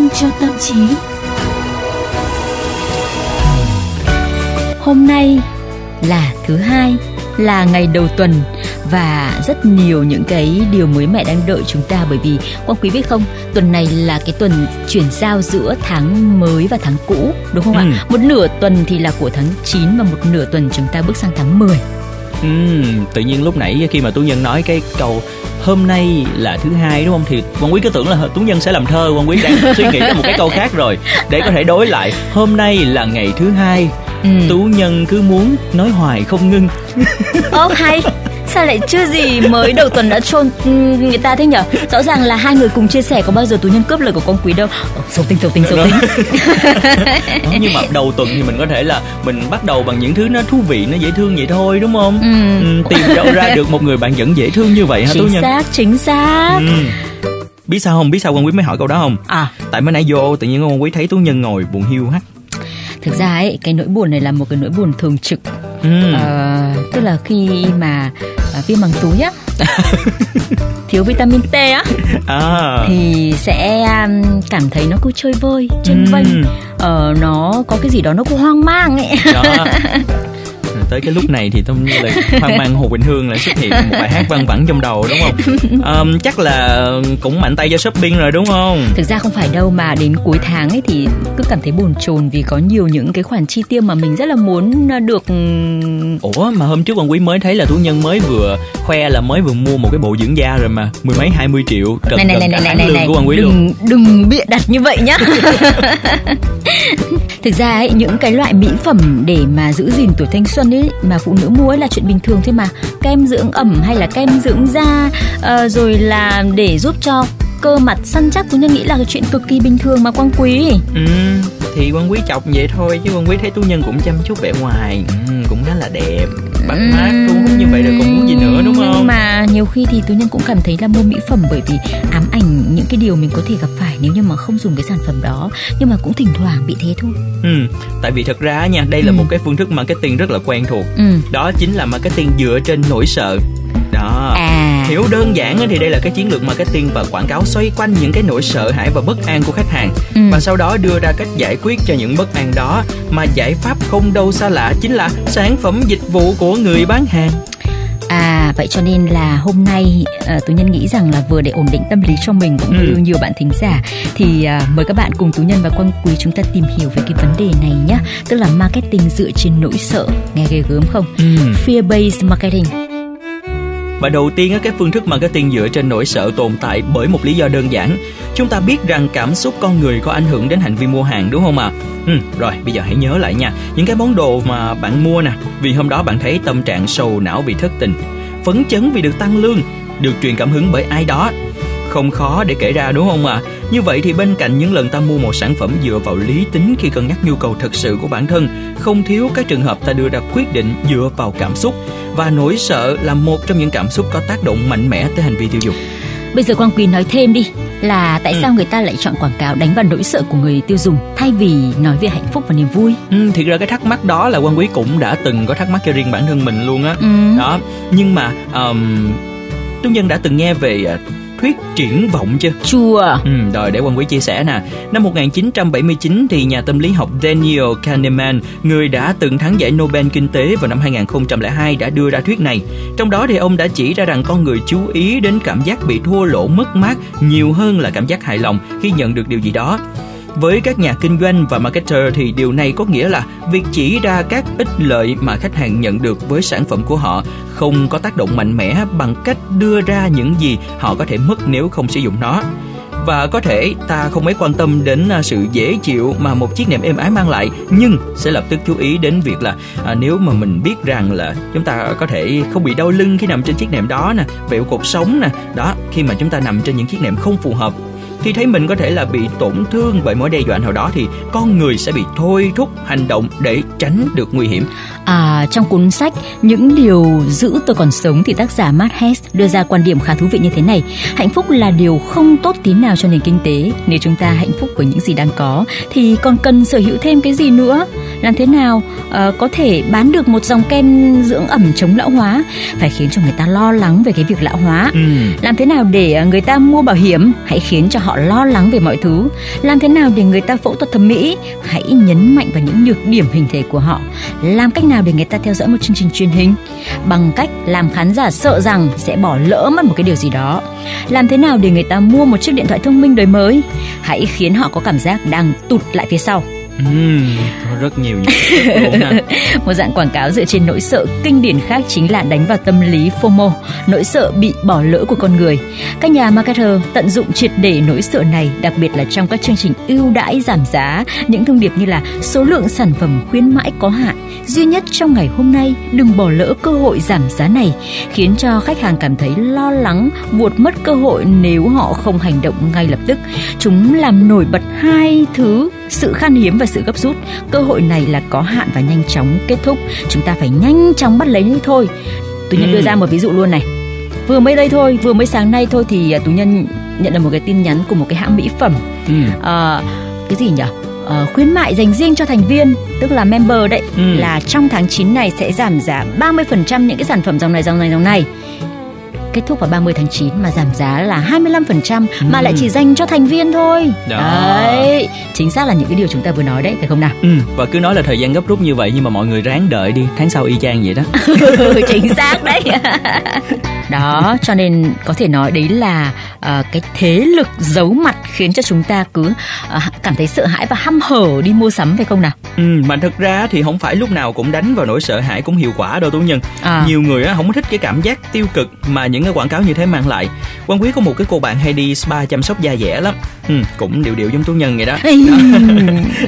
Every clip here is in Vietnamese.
dành cho tâm trí. Hôm nay là thứ hai, là ngày đầu tuần và rất nhiều những cái điều mới mẻ đang đợi chúng ta bởi vì quang quý biết không tuần này là cái tuần chuyển giao giữa tháng mới và tháng cũ đúng không Ừ. ạ một nửa tuần thì là của tháng 9 và một nửa tuần chúng ta bước sang tháng 10 Ừm, tự nhiên lúc nãy khi mà tú nhân nói cái câu hôm nay là thứ hai đúng không? Thì quan quý cứ tưởng là tú nhân sẽ làm thơ quan quý đang suy nghĩ ra một cái câu khác rồi để có thể đối lại. Hôm nay là ngày thứ hai ừ. tú nhân cứ muốn nói hoài không ngưng. Hay Sao lại chưa gì mới đầu tuần đã chôn ừ, người ta thế nhở? Rõ ràng là hai người cùng chia sẻ Có bao giờ tú nhân cướp lời của con quý đâu. Ồ, Sâu tinh sâu tinh sâu tinh Đó, nhưng mà đầu tuần thì mình có thể là mình bắt đầu bằng những thứ nó thú vị nó dễ thương vậy thôi đúng không? Ừ. ừ, tìm đâu ra được một người bạn dẫn dễ thương như vậy hả tú Chính nhân? xác chính xác. Ừ. biết sao không? Biết sao quan quý mới hỏi câu đó không? À. Tại mới nãy vô tự nhiên quan quý thấy tú nhân ngồi buồn hiu hắt. Thực ra ấy cái nỗi buồn này là một cái nỗi buồn thường trực. Ừ. Ờ, Tức là khi mà à, viêm màng túi á. Thiếu vitamin T á. À. Thì sẽ um, cảm thấy nó cứ chơi vơi Ừ. vênh. Ờ, Nó có cái gì đó nó cứ hoang mang ấy tới cái lúc này thì tôi như là hoang mang hồ quỳnh hương lại xuất hiện một bài hát văng vẳng trong đầu đúng không? Ờm, chắc là cũng mạnh tay cho shopping rồi đúng không? Thực ra không phải đâu mà đến cuối tháng ấy thì cứ cảm thấy bồn chồn vì có nhiều những cái khoản chi tiêu mà mình rất là muốn à, được ừm, ủa mà hôm trước quan quý mới thấy là tú nhân mới vừa khoe là mới vừa mua một cái bộ dưỡng da rồi mà mười mấy hai mươi triệu gần này này gần này cả này tháng này lương này của quan quý luôn. đừng đừng bịa đặt như vậy nhá thực ra ấy những cái loại mỹ phẩm để mà giữ gìn tuổi thanh xuân ấy mà phụ nữ mua ấy là chuyện bình thường thôi mà. Kem dưỡng ẩm hay là kem dưỡng da ờ, rồi là để giúp cho cơ mặt săn chắc tôi nhân nghĩ là cái chuyện cực kỳ bình thường mà quang quý. Ừ, thì quan quý chọc vậy thôi chứ quan quý thấy tú nhân cũng chăm chút vẻ ngoài ừ, cũng khá là đẹp bắt mắt thu hút như vậy rồi còn muốn gì nữa đúng không khi thì tú nhân cũng cảm thấy là mua mỹ phẩm bởi vì ám ảnh những cái điều mình có thể gặp phải nếu như mà không dùng cái sản phẩm đó. Nhưng mà cũng thỉnh thoảng bị thế thôi. Ừ, tại vì thật ra nha đây là Ừ. một cái phương thức marketing rất là quen thuộc. Ừ. Đó chính là marketing dựa trên nỗi sợ. Đó. À. Hiểu đơn giản thì đây là cái chiến lược marketing và quảng cáo xoay quanh những cái nỗi sợ hãi và bất an của khách hàng. Ừ. và sau đó đưa ra cách giải quyết cho những bất an đó. Mà giải pháp không đâu xa lạ chính là sản phẩm dịch vụ của người bán hàng À vậy cho nên là hôm nay uh, Tú Nhân nghĩ rằng là vừa để ổn định tâm lý cho mình cũng như Ừ. nhiều bạn thính giả thì à, mời các bạn cùng Tú Nhân và Quang Quý chúng ta tìm hiểu về cái vấn đề này nhé Tức là marketing dựa trên nỗi sợ Nghe ghê gớm không? ừ. Fear based marketing và đầu tiên cái phương thức marketing dựa trên nỗi sợ tồn tại bởi một lý do đơn giản. Chúng ta biết rằng cảm xúc con người có ảnh hưởng đến hành vi mua hàng đúng không ạ? Ừ, rồi bây giờ hãy nhớ lại nha. Những cái món đồ mà bạn mua nè, vì hôm đó bạn thấy tâm trạng sầu não vì thất tình, phấn chấn vì được tăng lương, được truyền cảm hứng bởi ai đó. Không khó để kể ra đúng không ạ? Như vậy thì bên cạnh những lần ta mua một sản phẩm dựa vào lý tính khi cân nhắc nhu cầu thực sự của bản thân, không thiếu các trường hợp ta đưa ra quyết định dựa vào cảm xúc và nỗi sợ là một trong những cảm xúc có tác động mạnh mẽ tới hành vi tiêu dùng. Bây giờ Quang Quý nói thêm đi là tại Ừ. sao người ta lại chọn quảng cáo đánh vào nỗi sợ của người tiêu dùng thay vì nói về hạnh phúc và niềm vui Ừ, thiệt ra cái thắc mắc đó là quan quý cũng đã từng có thắc mắc cho riêng bản thân mình luôn á. ừ. Đó, nhưng mà um, Tú Nhân đã từng nghe về à, thuyết triển vọng chưa? Chùa Ừ, rồi để quan quý chia sẻ nè. Năm 1979 thì nhà tâm lý học Daniel Kahneman, người đã từng thắng giải Nobel kinh tế vào năm 2002 đã đưa ra thuyết này. Trong đó thì ông đã chỉ ra rằng con người chú ý đến cảm giác bị thua lỗ mất mát nhiều hơn là cảm giác hài lòng khi nhận được điều gì đó. Với các nhà kinh doanh và marketer thì điều này có nghĩa là việc chỉ ra các ích lợi mà khách hàng nhận được với sản phẩm của họ không có tác động mạnh mẽ bằng cách đưa ra những gì họ có thể mất nếu không sử dụng nó. Và có thể ta không mấy quan tâm đến à, sự dễ chịu mà một chiếc nệm êm ái mang lại nhưng sẽ lập tức chú ý đến việc là à, nếu mà mình biết rằng là chúng ta có thể không bị đau lưng khi nằm trên chiếc nệm đó nè vẹo cột sống nè đó khi mà chúng ta nằm trên những chiếc nệm không phù hợp khi thấy mình có thể là bị tổn thương bởi mối đe dọa nào đó thì con người sẽ bị thôi thúc hành động để tránh được nguy hiểm À, trong cuốn sách Những điều giữ tôi còn sống thì tác giả Matt Hess đưa ra quan điểm khá thú vị như thế này. Hạnh phúc là điều không tốt tí nào cho nền kinh tế. Nếu chúng ta hạnh phúc với những gì đang có thì còn cần sở hữu thêm cái gì nữa? Làm thế nào ờ, có thể bán được một dòng kem dưỡng ẩm chống lão hóa? Phải khiến cho người ta lo lắng về cái việc lão hóa. ừ. Làm thế nào để ờ, người ta mua bảo hiểm? Hãy khiến cho họ họ lo lắng về mọi thứ. Làm thế nào để người ta phẫu thuật thẩm mỹ? Hãy nhấn mạnh vào những nhược điểm hình thể của họ. Làm cách nào để người ta theo dõi một chương trình truyền hình? Bằng cách làm khán giả sợ rằng sẽ bỏ lỡ mất một cái điều gì đó. Làm thế nào để người ta mua một chiếc điện thoại thông minh đời mới? Hãy khiến họ có cảm giác đang tụt lại phía sau Uhm, rất nhiều luôn một dạng quảng cáo dựa trên nỗi sợ kinh điển khác chính là đánh vào tâm lý FOMO, nỗi sợ bị bỏ lỡ của con người. Các nhà marketer tận dụng triệt để nỗi sợ này, đặc biệt là trong các chương trình ưu đãi giảm giá, những thông điệp như là số lượng sản phẩm khuyến mãi có hạn, duy nhất trong ngày hôm nay, đừng bỏ lỡ cơ hội giảm giá này, khiến cho khách hàng cảm thấy lo lắng, buột mất cơ hội nếu họ không hành động ngay lập tức. Chúng làm nổi bật hai thứ sự khan hiếm và sự gấp rút. Cơ hội này là có hạn và nhanh chóng kết thúc. Chúng ta phải nhanh chóng bắt lấy thôi. Tôi nhân ừ. đưa ra một ví dụ luôn này. Vừa mới đây thôi vừa mới sáng nay thôi thì à, tú nhân nhận được một cái tin nhắn của một cái hãng mỹ phẩm. Ừ. à, cái gì nhỉ? Uh, khuyến mại dành riêng cho thành viên tức là member đấy ừ. là trong tháng 9 này sẽ giảm giá 30% những cái sản phẩm dòng này dòng này dòng này kết thúc vào 30 tháng 9 mà giảm giá là 25% ừ. mà lại chỉ dành cho thành viên thôi. Đó. Đấy, chính xác là những cái điều chúng ta vừa nói đấy phải không nào? Ừ, và cứ nói là thời gian gấp rút như vậy nhưng mà mọi người ráng đợi đi, tháng sau y chang vậy đó. chính xác đấy. đó cho nên có thể nói đấy là uh, cái thế lực giấu mặt khiến cho chúng ta cứ uh, cảm thấy sợ hãi và hăm hở đi mua sắm phải không nào ừ mà thực ra thì không phải lúc nào cũng đánh vào nỗi sợ hãi cũng hiệu quả đâu tú nhân à. nhiều người á không thích cái cảm giác tiêu cực mà những cái quảng cáo như thế mang lại. Quan quý có một cái cô bạn hay đi spa chăm sóc da dẻ lắm. Ừ, cũng điệu điệu giống tú nhân vậy đó, đó.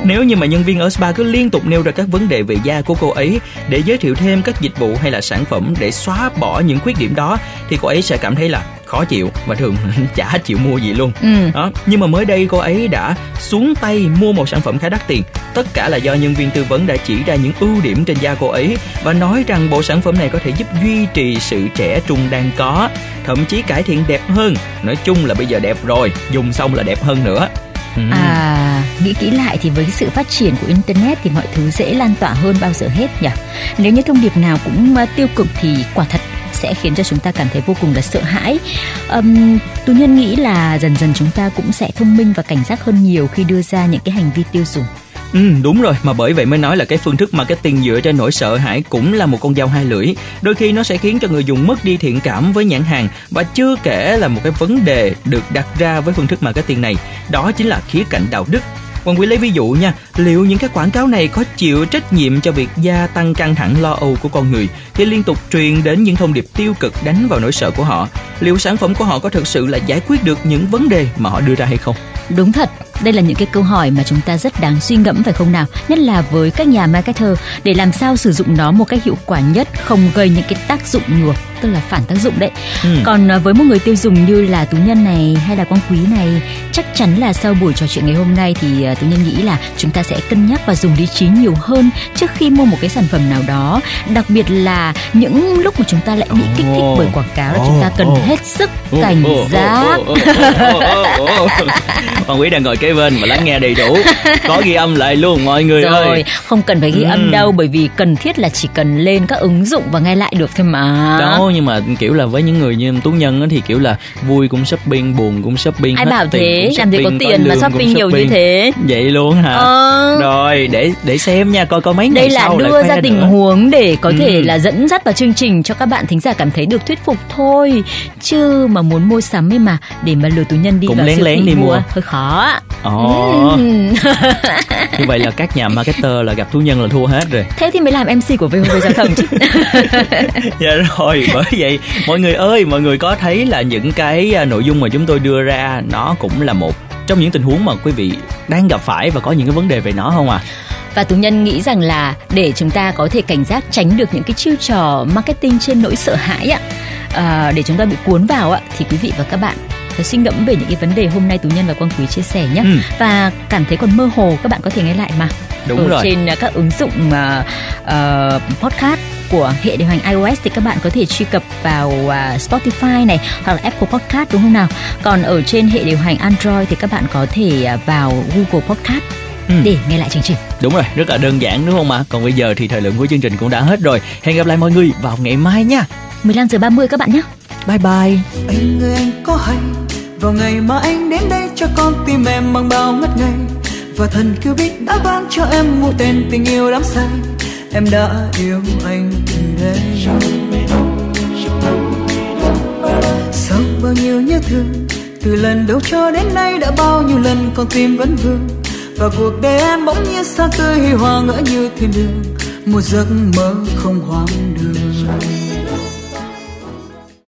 nếu như mà nhân viên ở spa cứ liên tục nêu ra các vấn đề về da của cô ấy để giới thiệu thêm các dịch vụ hay là sản phẩm để xóa bỏ những khuyết điểm đó thì cô ấy sẽ cảm thấy là khó chịu và thường chả chịu mua gì luôn. Ừ. đó nhưng mà mới đây cô ấy đã xuống tay mua một sản phẩm khá đắt tiền. Tất cả là do nhân viên tư vấn đã chỉ ra những ưu điểm trên da cô ấy và nói rằng bộ sản phẩm này có thể giúp duy trì sự trẻ trung đang có thậm chí cải thiện đẹp hơn. Nói chung là bây giờ đẹp rồi dùng xong là đẹp hơn nữa Ừ. À, nghĩ kỹ lại thì với sự phát triển của internet thì mọi thứ dễ lan tỏa hơn bao giờ hết nhỉ. Nếu như thông điệp nào cũng à, tiêu cực thì quả thật sẽ khiến cho chúng ta cảm thấy vô cùng là sợ hãi. Um, tú nhân nghĩ là dần dần chúng ta cũng sẽ thông minh và cảnh giác hơn nhiều khi đưa ra những cái hành vi tiêu dùng. Ừ, đúng rồi, mà bởi vậy mới nói là cái phương thức marketing dựa trên nỗi sợ hãi cũng là một con dao hai lưỡi. Đôi khi nó sẽ khiến cho người dùng mất đi thiện cảm với nhãn hàng và chưa kể là một cái vấn đề được đặt ra với phương thức marketing này, đó chính là khía cạnh đạo đức Hoàng Quý lấy ví dụ nha, liệu những cái quảng cáo này có chịu trách nhiệm cho việc gia tăng căng thẳng lo âu của con người khi liên tục truyền đến những thông điệp tiêu cực đánh vào nỗi sợ của họ? Liệu sản phẩm của họ có thực sự là giải quyết được những vấn đề mà họ đưa ra hay không? Đúng thật, đây là những cái câu hỏi mà chúng ta rất đáng suy ngẫm phải không nào? Nhất là với các nhà marketer để làm sao sử dụng nó một cách hiệu quả nhất, không gây những cái tác dụng ngược tức là phản tác dụng đấy. Ừ. Còn à, với một người tiêu dùng như là tú nhân này hay là quang quý này, chắc chắn là sau buổi trò chuyện ngày hôm nay thì à, tú nhân nghĩ là chúng ta sẽ cân nhắc và dùng lý trí nhiều hơn trước khi mua một cái sản phẩm nào đó. Đặc biệt là những lúc mà chúng ta lại bị kích thích bởi quảng cáo là chúng ta cần hết sức cảnh giác. Quang quý đang ngồi kế bên và lắng nghe đầy đủ, có ghi âm lại luôn mọi người Rồi, ơi. không cần phải ghi ừ. âm đâu bởi vì cần thiết là chỉ cần lên các ứng dụng và nghe lại được thôi mà. Đó nhưng mà kiểu là với những người như tú nhân thì kiểu là vui cũng shopping buồn cũng shopping ai bảo thế? làm gì có tiền mà shopping nhiều như thế? Vậy luôn hả? Ờ. rồi để để xem nha coi coi mấy đây ngày là đưa ra tình nữa. huống để có ừ. thể là dẫn dắt vào chương trình cho các bạn thính giả cảm thấy được thuyết phục thôi. Chứ mà muốn mua sắm ấy mà để mà lừa tú nhân đi cũng vào lén siêu lén đi mua. hơi khó. Ồ. Ừ. như vậy là các nhà marketer là gặp thú nhân là thua hết rồi. Thế thì mới làm mc của VOV giao thông chứ. Dạ rồi bởi vậy mọi người ơi mọi người có thấy là những cái à, nội dung mà chúng tôi đưa ra nó cũng là một trong những tình huống mà quý vị đang gặp phải và có những cái vấn đề về nó không à và tú nhân nghĩ rằng là để chúng ta có thể cảnh giác tránh được những cái chiêu trò marketing trên nỗi sợ hãi ạ à, để chúng ta bị cuốn vào ạ thì quý vị và các bạn phải suy ngẫm về những cái vấn đề hôm nay tú nhân và quang quý chia sẻ nhé ừ. và cảm thấy còn mơ hồ các bạn có thể nghe lại mà Đúng ở rồi. trên các ứng dụng uh, uh, podcast của hệ điều hành iOS thì các bạn có thể truy cập vào uh, Spotify này hoặc là Apple Podcast đúng không nào? Còn ở trên hệ điều hành Android thì các bạn có thể uh, vào Google Podcast ừ. để nghe lại chương trình. Đúng rồi, rất là đơn giản đúng không ạ? Còn bây giờ thì thời lượng của chương trình cũng đã hết rồi. Hẹn gặp lại mọi người vào ngày mai nha. 15 giờ 30 các bạn nhé. Bye bye. Anh ơi anh có hay vào ngày mà anh đến đây cho con tim em bằng bao ngất ngây và thần cứ biết đã ban cho em một tên tình yêu đắm say em đã yêu anh từ đây. Sau bao nhiêu nhớ thương, từ lần đầu cho đến nay đã bao nhiêu lần con tim vẫn vương. Và cuộc đời em bỗng nhiên xa tươi hoa ngỡ như thiên đường. Một giấc mơ không hoang đường.